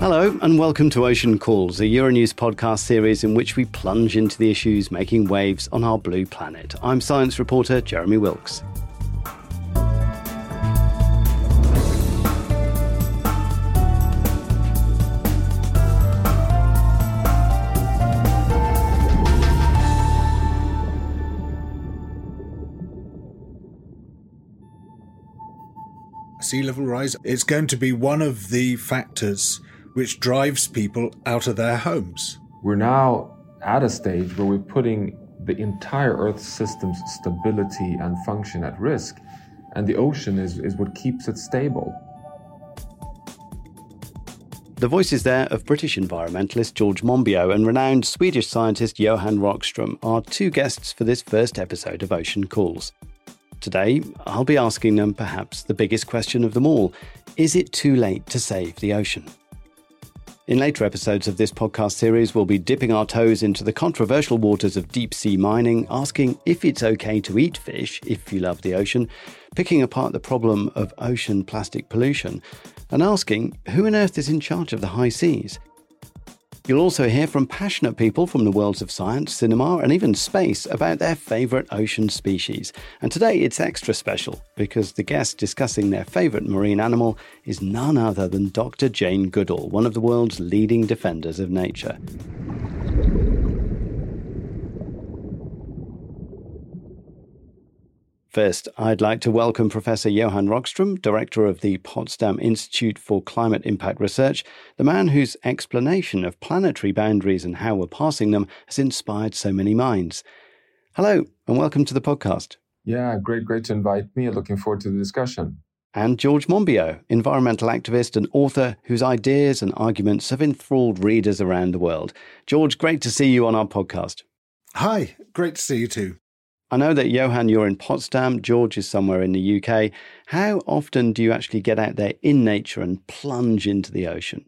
Hello, and welcome to Ocean Calls, a Euronews podcast series in which we plunge into the issues making waves on our blue planet. I'm science reporter Jeremy Wilks. sea level rise is going to be one of the factors which drives people out of their homes. We're now at a stage where we're putting the entire Earth system's stability and function at risk, and the ocean is, is what keeps it stable. The voices there of British environmentalist George Monbiot and renowned Swedish scientist Johan Rockström are two guests for this first episode of Ocean Calls. Today, I'll be asking them perhaps the biggest question of them all Is it too late to save the ocean? In later episodes of this podcast series, we'll be dipping our toes into the controversial waters of deep sea mining, asking if it's okay to eat fish if you love the ocean, picking apart the problem of ocean plastic pollution, and asking who on earth is in charge of the high seas? You'll also hear from passionate people from the worlds of science, cinema, and even space about their favourite ocean species. And today it's extra special because the guest discussing their favourite marine animal is none other than Dr. Jane Goodall, one of the world's leading defenders of nature. First, I'd like to welcome Professor Johan Rockström, Director of the Potsdam Institute for Climate Impact Research, the man whose explanation of planetary boundaries and how we're passing them has inspired so many minds. Hello, and welcome to the podcast. Yeah, great, great to invite me. Looking forward to the discussion. And George Monbiot, environmental activist and author whose ideas and arguments have enthralled readers around the world. George, great to see you on our podcast. Hi, great to see you too. I know that Johan, you're in Potsdam, George is somewhere in the UK. How often do you actually get out there in nature and plunge into the ocean?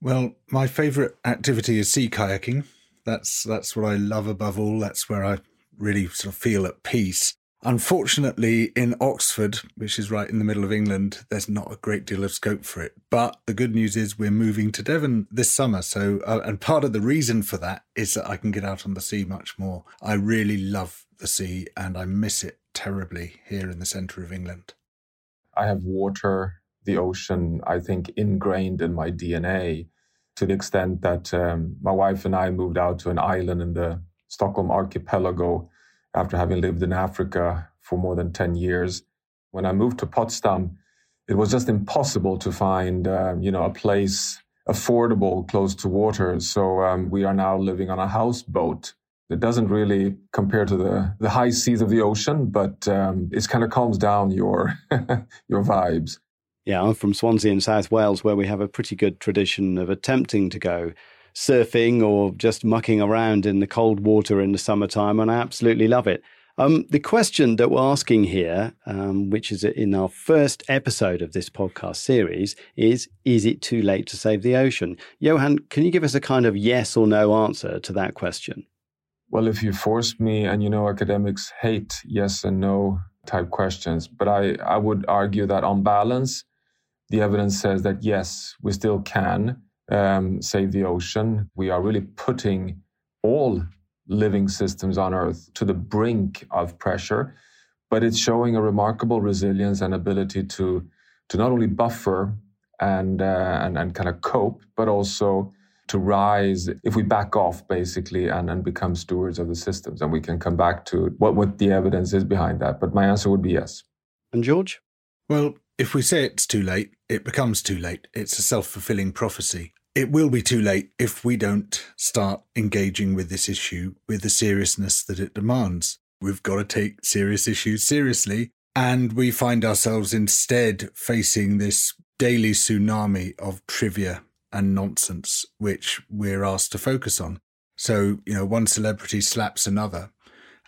Well, my favourite activity is sea kayaking. That's that's what I love above all. That's where I really sort of feel at peace. Unfortunately, in Oxford, which is right in the middle of England, there's not a great deal of scope for it. But the good news is we're moving to Devon this summer. So, uh, and part of the reason for that is that I can get out on the sea much more. I really love the sea and I miss it terribly here in the centre of England. I have water, the ocean, I think, ingrained in my DNA to the extent that um, my wife and I moved out to an island in the Stockholm archipelago after having lived in Africa for more than 10 years. When I moved to Potsdam, it was just impossible to find, uh, you know, a place affordable close to water. So um, we are now living on a houseboat it doesn't really compare to the, the high seas of the ocean, but um, it kind of calms down your your vibes. Yeah, I'm from Swansea in South Wales, where we have a pretty good tradition of attempting to go surfing or just mucking around in the cold water in the summertime, and I absolutely love it. Um, the question that we're asking here, um, which is in our first episode of this podcast series, is Is it too late to save the ocean? Johan, can you give us a kind of yes or no answer to that question? Well, if you force me, and you know, academics hate yes and no type questions, but I, I would argue that on balance, the evidence says that yes, we still can um, save the ocean. We are really putting all living systems on Earth to the brink of pressure, but it's showing a remarkable resilience and ability to to not only buffer and uh, and, and kind of cope, but also to rise if we back off basically and, and become stewards of the systems. And we can come back to what, what the evidence is behind that. But my answer would be yes. And George? Well, if we say it's too late, it becomes too late. It's a self fulfilling prophecy. It will be too late if we don't start engaging with this issue with the seriousness that it demands. We've got to take serious issues seriously. And we find ourselves instead facing this daily tsunami of trivia and nonsense which we're asked to focus on. So, you know, one celebrity slaps another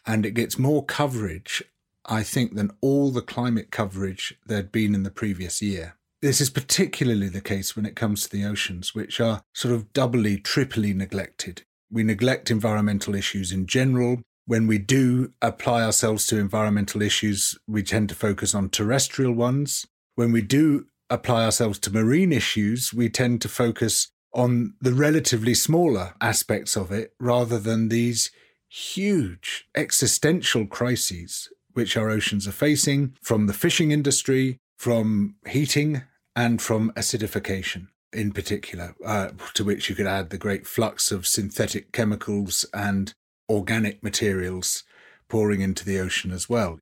and it gets more coverage, I think, than all the climate coverage there'd been in the previous year. This is particularly the case when it comes to the oceans, which are sort of doubly, triply neglected. We neglect environmental issues in general. When we do apply ourselves to environmental issues, we tend to focus on terrestrial ones. When we do apply ourselves to marine issues, we tend to focus on the relatively smaller aspects of it rather than these huge existential crises which our oceans are facing from the fishing industry, from heating, and from acidification in particular, uh, to which you could add the great flux of synthetic chemicals and organic materials pouring into the ocean as well.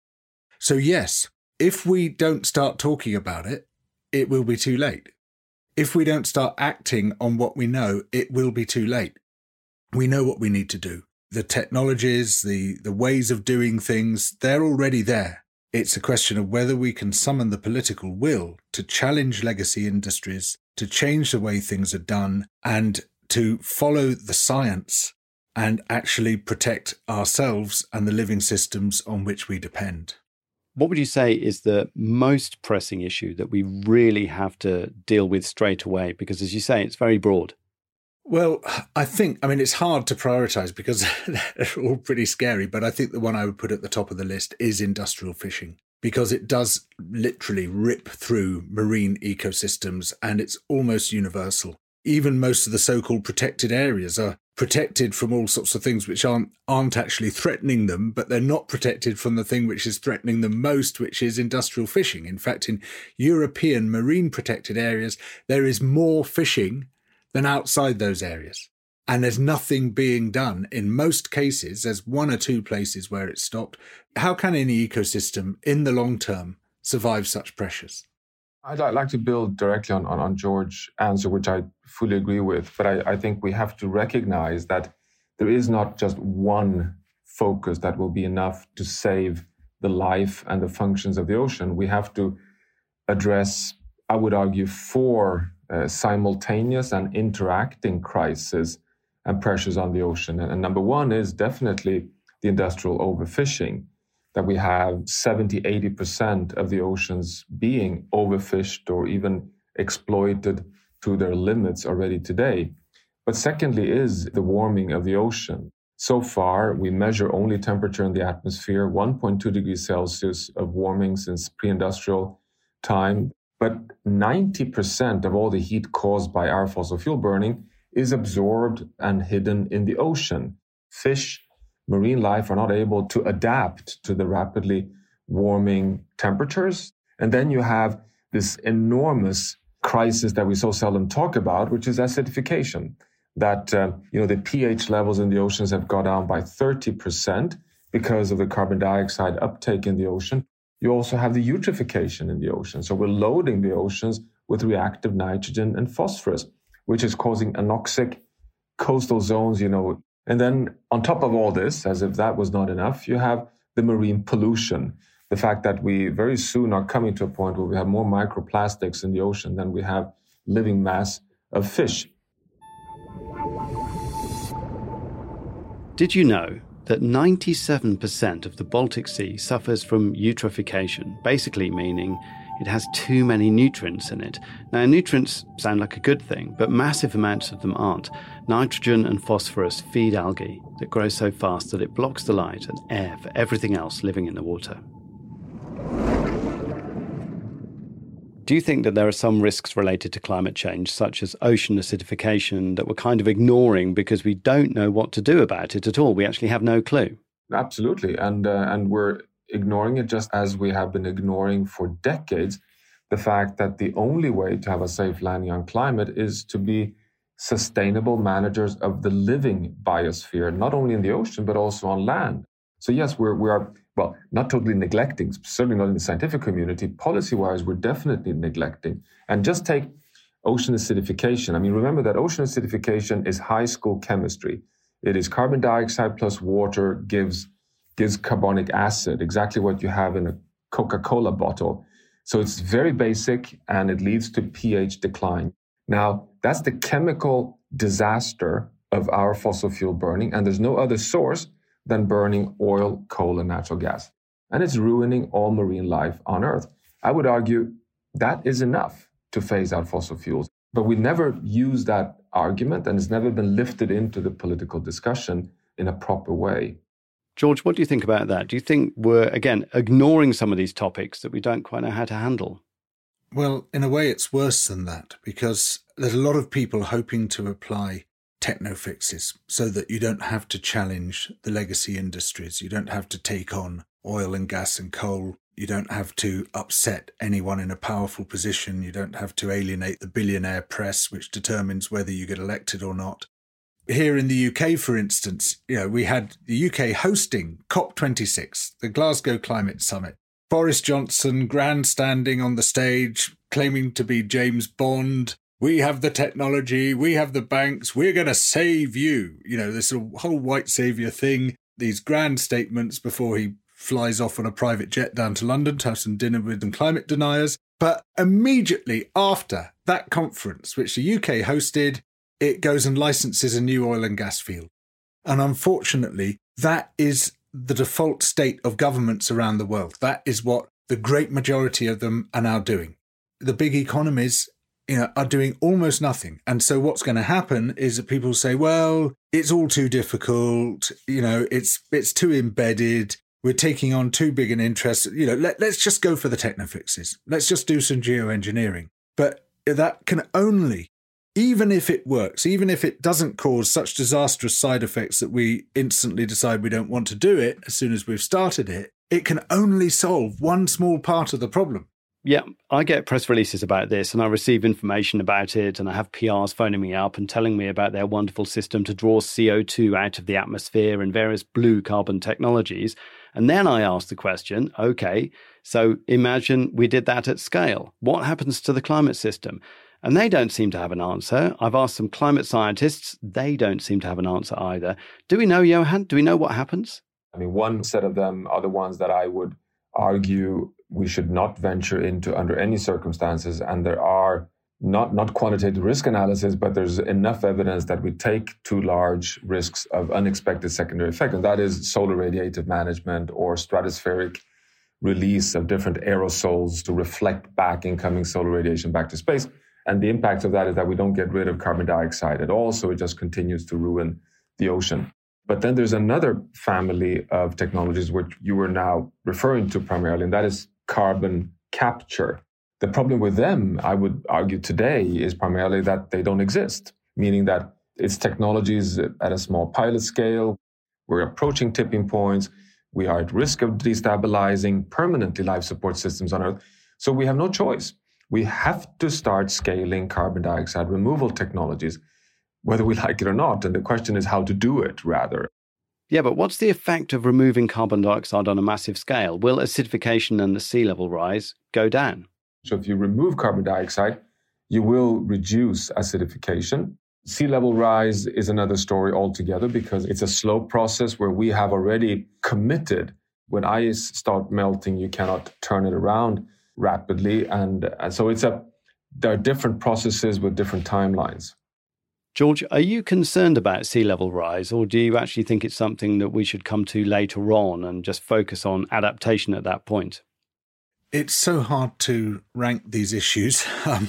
So, yes, if we don't start talking about it, it will be too late. If we don't start acting on what we know, it will be too late. We know what we need to do. The technologies, the, the ways of doing things, they're already there. It's a question of whether we can summon the political will to challenge legacy industries, to change the way things are done, and to follow the science and actually protect ourselves and the living systems on which we depend. What would you say is the most pressing issue that we really have to deal with straight away? Because, as you say, it's very broad. Well, I think, I mean, it's hard to prioritize because they're all pretty scary, but I think the one I would put at the top of the list is industrial fishing because it does literally rip through marine ecosystems and it's almost universal. Even most of the so called protected areas are protected from all sorts of things which aren't aren't actually threatening them, but they're not protected from the thing which is threatening them most, which is industrial fishing. In fact, in European marine protected areas, there is more fishing than outside those areas. And there's nothing being done. In most cases, there's one or two places where it's stopped. How can any ecosystem in the long term survive such pressures? I'd like to build directly on, on, on George's answer, which I fully agree with. But I, I think we have to recognize that there is not just one focus that will be enough to save the life and the functions of the ocean. We have to address, I would argue, four uh, simultaneous and interacting crises and pressures on the ocean. And, and number one is definitely the industrial overfishing, that we have 70, 80% of the oceans being overfished or even exploited to their limits already today. But secondly, is the warming of the ocean. So far, we measure only temperature in the atmosphere, 1.2 degrees Celsius of warming since pre industrial time. But 90% of all the heat caused by our fossil fuel burning is absorbed and hidden in the ocean. Fish, marine life are not able to adapt to the rapidly warming temperatures. And then you have this enormous crisis that we so seldom talk about, which is acidification. That uh, you know the pH levels in the oceans have gone down by 30% because of the carbon dioxide uptake in the ocean you also have the eutrophication in the ocean. So we're loading the oceans with reactive nitrogen and phosphorus, which is causing anoxic coastal zones, you know. And then on top of all this, as if that was not enough, you have the marine pollution. The fact that we very soon are coming to a point where we have more microplastics in the ocean than we have living mass of fish. Did you know that 97% of the Baltic Sea suffers from eutrophication, basically meaning it has too many nutrients in it. Now, nutrients sound like a good thing, but massive amounts of them aren't. Nitrogen and phosphorus feed algae that grow so fast that it blocks the light and air for everything else living in the water. Do you think that there are some risks related to climate change, such as ocean acidification, that we're kind of ignoring because we don't know what to do about it at all? We actually have no clue. Absolutely, and uh, and we're ignoring it just as we have been ignoring for decades the fact that the only way to have a safe landing on climate is to be sustainable managers of the living biosphere, not only in the ocean but also on land. So yes, we're we are well, not totally neglecting, certainly not in the scientific community. Policy wise, we're definitely neglecting. And just take ocean acidification. I mean, remember that ocean acidification is high school chemistry. It is carbon dioxide plus water gives, gives carbonic acid, exactly what you have in a Coca Cola bottle. So it's very basic and it leads to pH decline. Now, that's the chemical disaster of our fossil fuel burning, and there's no other source than burning oil, coal, and natural gas. And it's ruining all marine life on Earth. I would argue that is enough to phase out fossil fuels. But we never use that argument, and it's never been lifted into the political discussion in a proper way. George, what do you think about that? Do you think we're, again, ignoring some of these topics that we don't quite know how to handle? Well, in a way, it's worse than that because there's a lot of people hoping to apply techno fixes so that you don't have to challenge the legacy industries. You don't have to take on oil and gas and coal. You don't have to upset anyone in a powerful position. You don't have to alienate the billionaire press, which determines whether you get elected or not. Here in the UK, for instance, you know, we had the UK hosting COP26, the Glasgow Climate Summit. Boris Johnson grandstanding on the stage, claiming to be James Bond. We have the technology, we have the banks, we're going to save you. You know, this whole white savior thing, these grand statements before he flies off on a private jet down to London to have some dinner with some climate deniers. But immediately after that conference, which the UK hosted, it goes and licenses a new oil and gas field. And unfortunately, that is the default state of governments around the world. That is what the great majority of them are now doing. The big economies you know, are doing almost nothing. And so what's going to happen is that people say, well, it's all too difficult, you know, it's it's too embedded, we're taking on too big an interest. You know, let, let's just go for the techno fixes. Let's just do some geoengineering. But that can only, even if it works, even if it doesn't cause such disastrous side effects that we instantly decide we don't want to do it as soon as we've started it, it can only solve one small part of the problem. Yeah, I get press releases about this and I receive information about it, and I have PRs phoning me up and telling me about their wonderful system to draw CO2 out of the atmosphere and various blue carbon technologies. And then I ask the question okay, so imagine we did that at scale. What happens to the climate system? And they don't seem to have an answer. I've asked some climate scientists, they don't seem to have an answer either. Do we know, Johan? Do we know what happens? I mean, one set of them are the ones that I would argue we should not venture into under any circumstances. And there are not, not quantitative risk analysis, but there's enough evidence that we take too large risks of unexpected secondary effect. And that is solar radiative management or stratospheric release of different aerosols to reflect back incoming solar radiation back to space. And the impact of that is that we don't get rid of carbon dioxide at all. So it just continues to ruin the ocean. But then there's another family of technologies which you were now referring to primarily, and that is carbon capture. The problem with them, I would argue today, is primarily that they don't exist, meaning that it's technologies at a small pilot scale. We're approaching tipping points. We are at risk of destabilizing permanently life support systems on Earth. So we have no choice. We have to start scaling carbon dioxide removal technologies, whether we like it or not. And the question is how to do it, rather. Yeah, but what's the effect of removing carbon dioxide on a massive scale? Will acidification and the sea level rise go down? So if you remove carbon dioxide, you will reduce acidification. Sea level rise is another story altogether because it's a slow process where we have already committed. When ice start melting, you cannot turn it around rapidly. And, and so it's a, there are different processes with different timelines. George, are you concerned about sea level rise, or do you actually think it's something that we should come to later on and just focus on adaptation at that point? It's so hard to rank these issues. Um,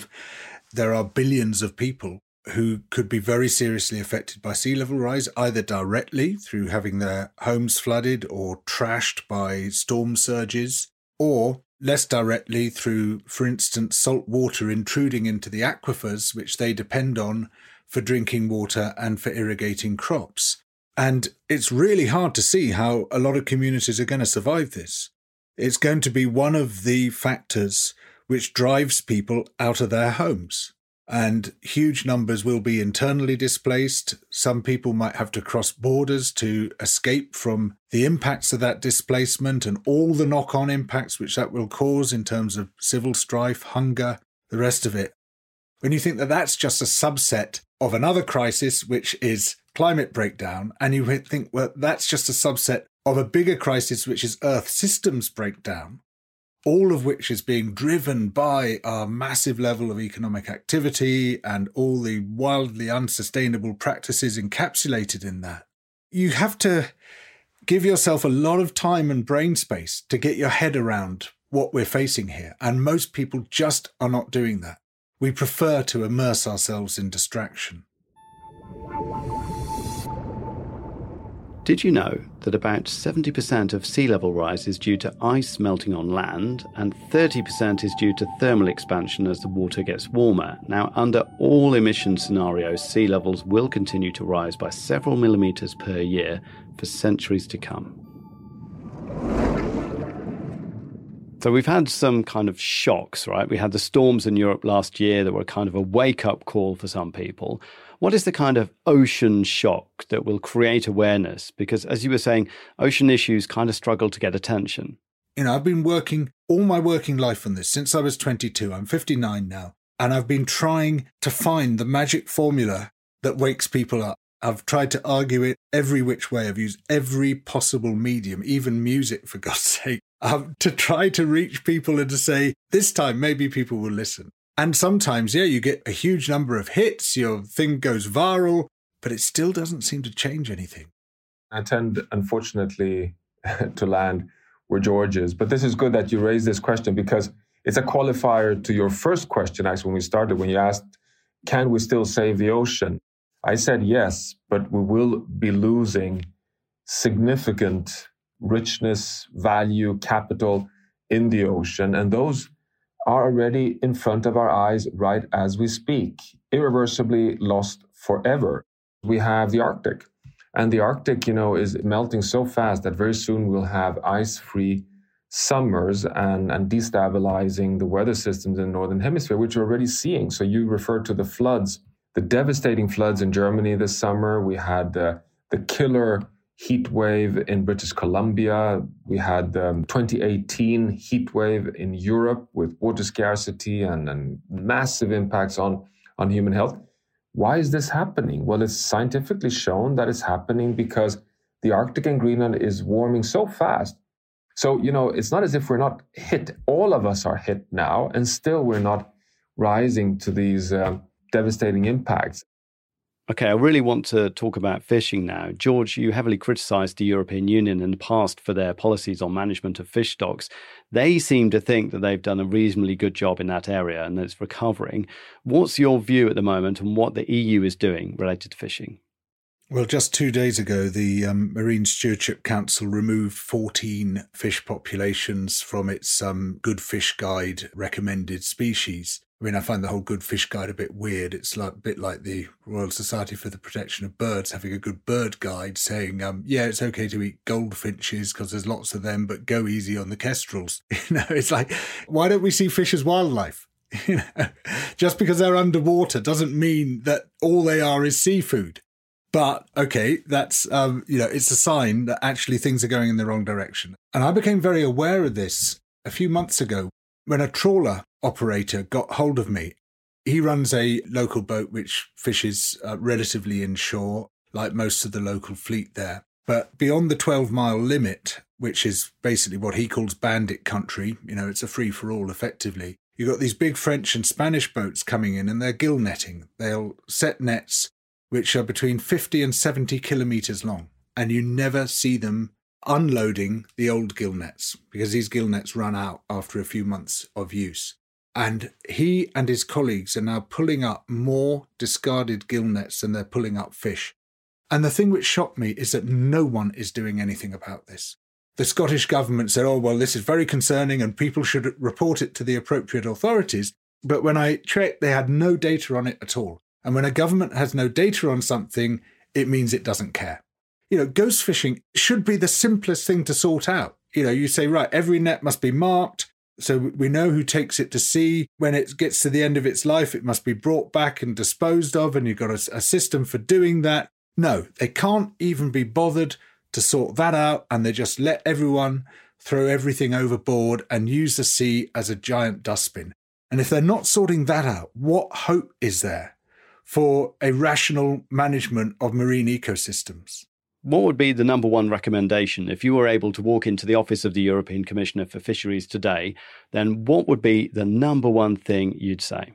there are billions of people who could be very seriously affected by sea level rise, either directly through having their homes flooded or trashed by storm surges, or less directly through, for instance, salt water intruding into the aquifers, which they depend on for drinking water and for irrigating crops. And it's really hard to see how a lot of communities are going to survive this. It's going to be one of the factors which drives people out of their homes. And huge numbers will be internally displaced. Some people might have to cross borders to escape from the impacts of that displacement and all the knock on impacts which that will cause in terms of civil strife, hunger, the rest of it. When you think that that's just a subset of another crisis, which is climate breakdown, and you think, well, that's just a subset of a bigger crisis, which is Earth systems breakdown, all of which is being driven by our massive level of economic activity and all the wildly unsustainable practices encapsulated in that. You have to give yourself a lot of time and brain space to get your head around what we're facing here. And most people just are not doing that. We prefer to immerse ourselves in distraction. Did you know that about 70% of sea level rise is due to ice melting on land and 30% is due to thermal expansion as the water gets warmer? Now, under all emission scenarios, sea levels will continue to rise by several millimetres per year for centuries to come. So we've had some kind of shocks, right? We had the storms in Europe last year that were kind of a wake up call for some people. What is the kind of ocean shock that will create awareness? Because as you were saying, ocean issues kind of struggle to get attention. You know, I've been working all my working life on this since I was 22. I'm 59 now. And I've been trying to find the magic formula that wakes people up. I've tried to argue it every which way. I've used every possible medium, even music, for God's sake um, to try to reach people and to say, this time maybe people will listen. And sometimes, yeah, you get a huge number of hits, your thing goes viral, but it still doesn't seem to change anything. I tend, unfortunately, to land where George is. But this is good that you raised this question because it's a qualifier to your first question, actually, when we started, when you asked, can we still save the ocean? I said yes, but we will be losing significant richness, value, capital in the ocean. And those are already in front of our eyes right as we speak, irreversibly lost forever. We have the Arctic. And the Arctic, you know, is melting so fast that very soon we'll have ice free summers and, and destabilizing the weather systems in the Northern Hemisphere, which we're already seeing. So you refer to the floods, the devastating floods in Germany this summer. We had the killer heat wave in British Columbia. We had the um, 2018 heat wave in Europe with water scarcity and, and massive impacts on, on human health. Why is this happening? Well, it's scientifically shown that it's happening because the Arctic and Greenland is warming so fast. So, you know, it's not as if we're not hit. All of us are hit now, and still we're not rising to these uh, devastating impacts. Okay, I really want to talk about fishing now. George, you heavily criticised the European Union in the past for their policies on management of fish stocks. They seem to think that they've done a reasonably good job in that area and that it's recovering. What's your view at the moment on what the EU is doing related to fishing? Well, just two days ago, the um, Marine Stewardship Council removed 14 fish populations from its um, Good Fish Guide recommended species. I mean, I find the whole Good Fish Guide a bit weird. It's like a bit like the Royal Society for the Protection of Birds having a good bird guide saying, um, yeah, it's okay to eat goldfinches because there's lots of them, but go easy on the kestrels. You know, it's like, why don't we see fish as wildlife? You know, just because they're underwater doesn't mean that all they are is seafood. But okay, that's um, you know, it's a sign that actually things are going in the wrong direction. And I became very aware of this a few months ago when a trawler operator got hold of me. He runs a local boat which fishes uh, relatively inshore, like most of the local fleet there. But beyond the 12 mile limit, which is basically what he calls bandit country, you know, it's a free for all effectively. You've got these big French and Spanish boats coming in and they're gill netting. They'll set nets which are between 50 and 70 kilometres long, and you never see them unloading the old gill nets because these gill nets run out after a few months of use. And he and his colleagues are now pulling up more discarded gill nets than they're pulling up fish. And the thing which shocked me is that no one is doing anything about this. The Scottish government said, oh, well, this is very concerning and people should report it to the appropriate authorities. But when I checked, they had no data on it at all. And when a government has no data on something, it means it doesn't care. You know, ghost fishing should be the simplest thing to sort out. You know, you say, right, every net must be marked. So we know who takes it to sea. When it gets to the end of its life, it must be brought back and disposed of, and you've got a, a system for doing that. No, they can't even be bothered to sort that out, and they just let everyone throw everything overboard and use the sea as a giant dustbin. And if they're not sorting that out, what hope is there for a rational management of marine ecosystems? What would be the number one recommendation if you were able to walk into the office of the European Commissioner for Fisheries today? Then what would be the number one thing you'd say?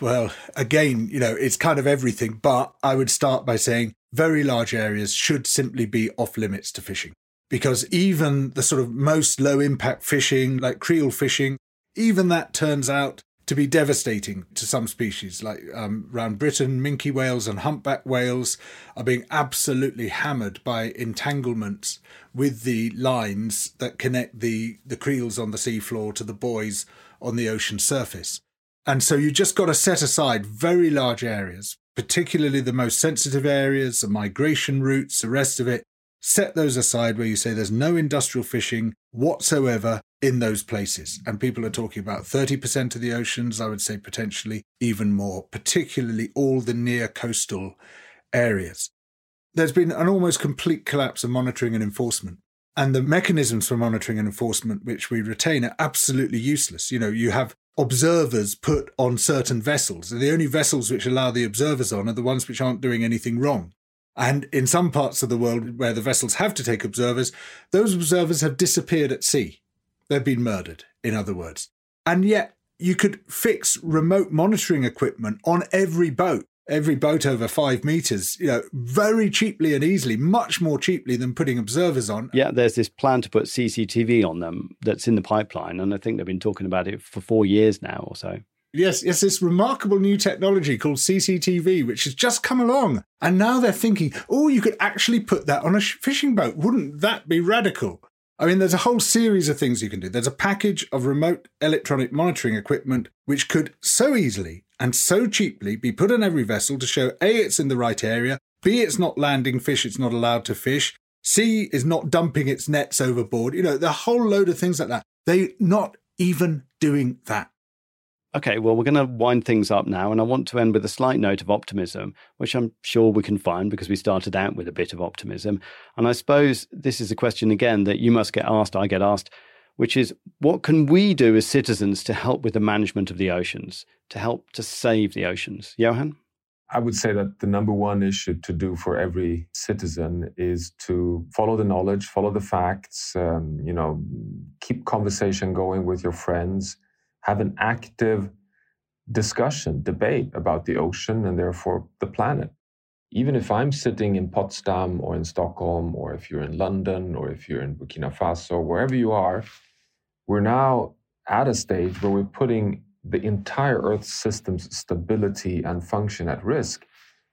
Well, again, you know, it's kind of everything, but I would start by saying very large areas should simply be off limits to fishing. Because even the sort of most low impact fishing, like creel fishing, even that turns out to be devastating to some species. Like um, around Britain, minke whales and humpback whales are being absolutely hammered by entanglements with the lines that connect the, the creels on the seafloor to the buoys on the ocean surface. And so you just got to set aside very large areas, particularly the most sensitive areas, the migration routes, the rest of it. Set those aside where you say there's no industrial fishing whatsoever in those places. And people are talking about 30% of the oceans, I would say potentially even more, particularly all the near coastal areas. There's been an almost complete collapse of monitoring and enforcement. And the mechanisms for monitoring and enforcement which we retain are absolutely useless. You know, you have observers put on certain vessels. And The only vessels which allow the observers on are the ones which aren't doing anything wrong. And in some parts of the world where the vessels have to take observers, those observers have disappeared at sea. They've been murdered, in other words. And yet, you could fix remote monitoring equipment on every boat, every boat over five meters, you know, very cheaply and easily, much more cheaply than putting observers on. Yeah, there's this plan to put CCTV on them that's in the pipeline. And I think they've been talking about it for four years now or so. Yes, yes, this remarkable new technology called CCTV, which has just come along. And now they're thinking, oh, you could actually put that on a fishing boat. Wouldn't that be radical? I mean, there's a whole series of things you can do. There's a package of remote electronic monitoring equipment which could so easily and so cheaply be put on every vessel to show A, it's in the right area, B, it's not landing fish it's not allowed to fish, C, is not dumping its nets overboard. You know, the whole load of things like that. They're not even doing that. Okay, well, we're going to wind things up now, and I want to end with a slight note of optimism, which I'm sure we can find because we started out with a bit of optimism. And I suppose this is a question again that you must get asked, I get asked, which is what can we do as citizens to help with the management of the oceans, to help to save the oceans? Johan? I would say that the number one issue to do for every citizen is to follow the knowledge, follow the facts, um, you know, keep conversation going with your friends have an active discussion, debate about the ocean and therefore the planet. Even if I'm sitting in Potsdam or in Stockholm, or if you're in London, or if you're in Burkina Faso, wherever you are, we're now at a stage where we're putting the entire Earth system's stability and function at risk.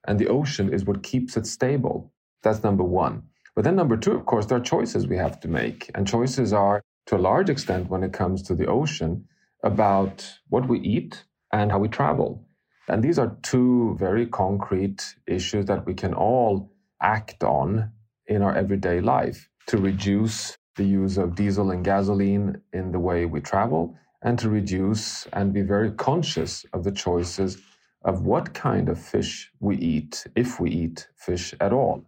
And the ocean is what keeps it stable. That's number one. But then, number two, of course, there are choices we have to make. And choices are, to a large extent, when it comes to the ocean, about what we eat and how we travel. And these are two very concrete issues that we can all act on in our everyday life to reduce the use of diesel and gasoline in the way we travel and to reduce and be very conscious of the choices of what kind of fish we eat, if we eat fish at all.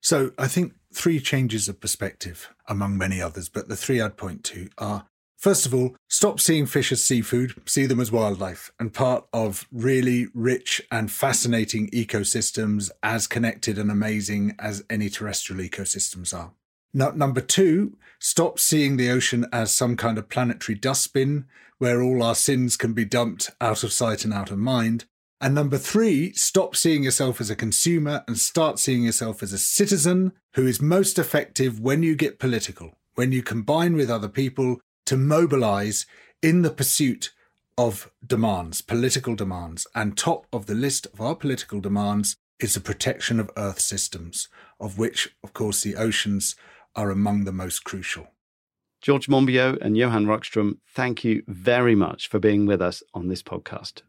So I think three changes of perspective, among many others, but the three I'd point to are First of all, stop seeing fish as seafood, see them as wildlife and part of really rich and fascinating ecosystems as connected and amazing as any terrestrial ecosystems are. Now, number two, stop seeing the ocean as some kind of planetary dustbin where all our sins can be dumped out of sight and out of mind. And number three, stop seeing yourself as a consumer and start seeing yourself as a citizen who is most effective when you get political, when you combine with other people to mobilize in the pursuit of demands, political demands. And top of the list of our political demands is the protection of Earth systems, of which, of course, the oceans are among the most crucial. George Monbiot and Johan Rockström, thank you very much for being with us on this podcast.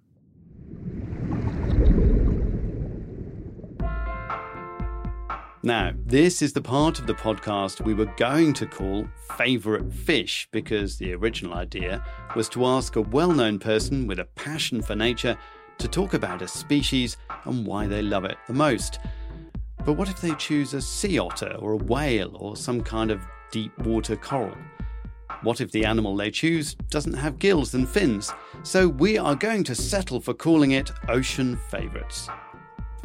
Now, this is the part of the podcast we were going to call Favourite Fish because the original idea was to ask a well known person with a passion for nature to talk about a species and why they love it the most. But what if they choose a sea otter or a whale or some kind of deep water coral? What if the animal they choose doesn't have gills and fins? So we are going to settle for calling it Ocean Favourites.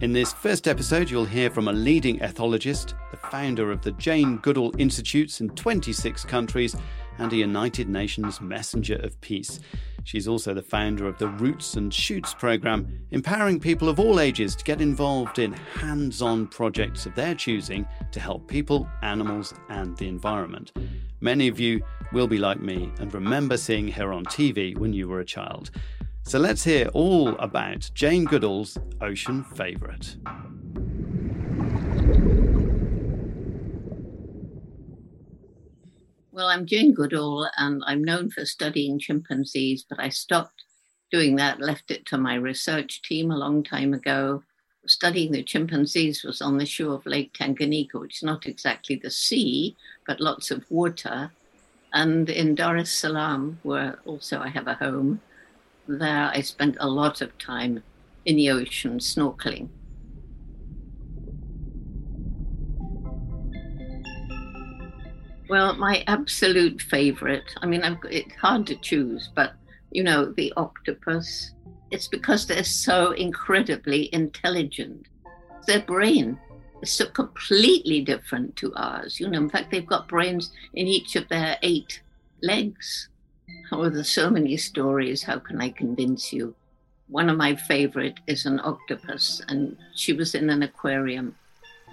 In this first episode, you'll hear from a leading ethologist, the founder of the Jane Goodall Institutes in 26 countries, and a United Nations Messenger of Peace. She's also the founder of the Roots and Shoots program, empowering people of all ages to get involved in hands on projects of their choosing to help people, animals, and the environment. Many of you will be like me and remember seeing her on TV when you were a child. So let's hear all about Jane Goodall's ocean favourite. Well, I'm Jane Goodall and I'm known for studying chimpanzees, but I stopped doing that, left it to my research team a long time ago. Studying the chimpanzees was on the shore of Lake Tanganyika, which is not exactly the sea, but lots of water. And in Dar es Salaam, where also I have a home, there I spent a lot of time in the ocean snorkeling. Well, my absolute favorite, I mean, I've, it's hard to choose, but you know, the octopus, it's because they're so incredibly intelligent. Their brain is so completely different to ours. You know, in fact, they've got brains in each of their eight legs. Oh, there's so many stories. How can I convince you? One of my favorite is an octopus, and she was in an aquarium.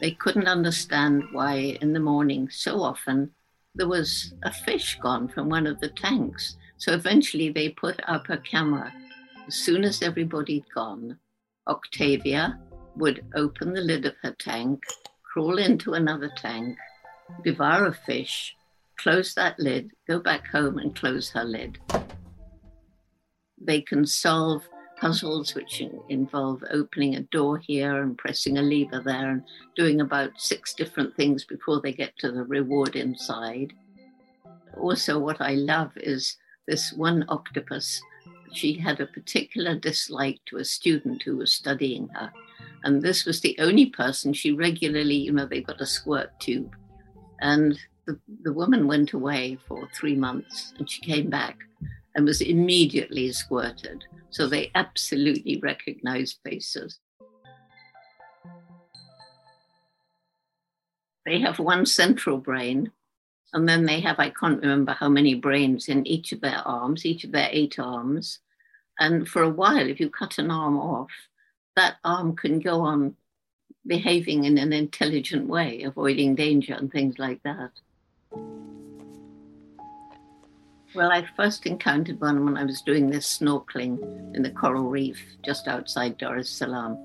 They couldn't understand why in the morning so often there was a fish gone from one of the tanks. So eventually they put up a camera. As soon as everybody'd gone, Octavia would open the lid of her tank, crawl into another tank, devour a fish, close that lid, go back home and close her lid. They can solve puzzles which involve opening a door here and pressing a lever there and doing about six different things before they get to the reward inside. Also, what I love is this one octopus. She had a particular dislike to a student who was studying her. And this was the only person she regularly, you know, they got a squirt tube. And the, the woman went away for three months and she came back and was immediately squirted. So they absolutely recognize faces. They have one central brain, and then they have, I can't remember how many brains in each of their arms, each of their eight arms. And for a while, if you cut an arm off, that arm can go on behaving in an intelligent way, avoiding danger and things like that. Well, I first encountered one when I was doing this snorkeling in the coral reef just outside Dar es Salaam.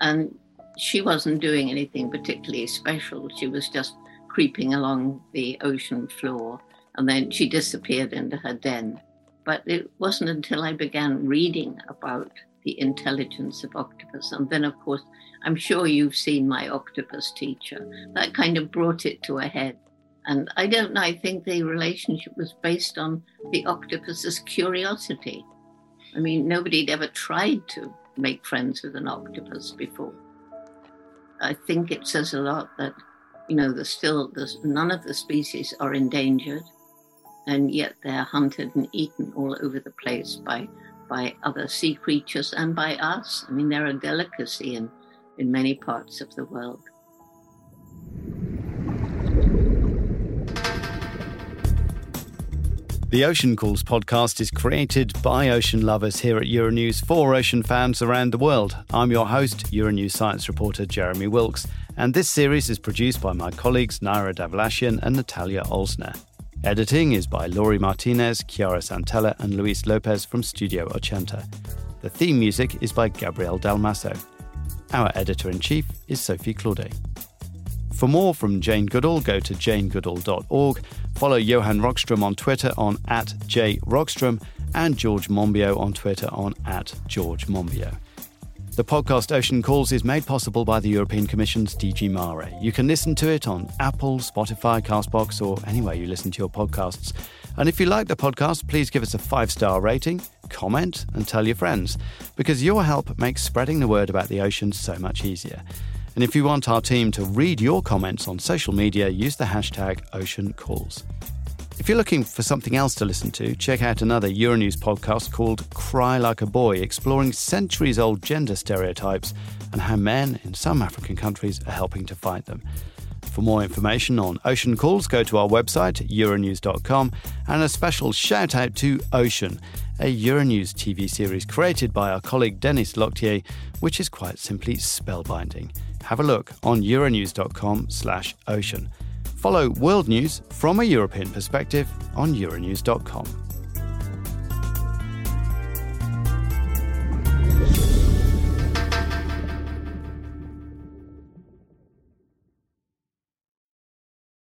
And she wasn't doing anything particularly special. She was just creeping along the ocean floor and then she disappeared into her den. But it wasn't until I began reading about the intelligence of octopus. And then, of course, I'm sure you've seen my octopus teacher. That kind of brought it to a head. And I don't know, I think the relationship was based on the octopus's curiosity. I mean, nobody had ever tried to make friends with an octopus before. I think it says a lot that, you know, there's still there's, none of the species are endangered, and yet they're hunted and eaten all over the place by by other sea creatures and by us. I mean, they're a delicacy in, in many parts of the world. The Ocean Calls podcast is created by ocean lovers here at Euronews for ocean fans around the world. I'm your host, Euronews science reporter Jeremy Wilks, and this series is produced by my colleagues Naira Davlashyan and Natalia Oelsner. Editing is by Lory Martinez, Chiara Santella, and Luis Lopez from Studio Ochenta. The theme music is by Gabriel Dalmasso. Our editor in chief is Sophie Claudet. For more from Jane Goodall, go to janegoodall.org. Follow Johan Rockström on Twitter on at jrockström and George Monbiot on Twitter on at George Monbiot. The podcast Ocean Calls is made possible by the European Commission's DG Mare. You can listen to it on Apple, Spotify, Castbox, or anywhere you listen to your podcasts. And if you like the podcast, please give us a five star rating, comment, and tell your friends, because your help makes spreading the word about the ocean so much easier. And if you want our team to read your comments on social media, use the hashtag OceanCalls. If you're looking for something else to listen to, check out another Euronews podcast called Cry Like a Boy, exploring centuries old gender stereotypes and how men in some African countries are helping to fight them. For more information on Ocean Calls, go to our website, euronews.com, and a special shout out to Ocean, a Euronews TV series created by our colleague Denis Loctier, which is quite simply spellbinding have a look on euronews.com/ocean. Follow world news from a European perspective on euronews.com.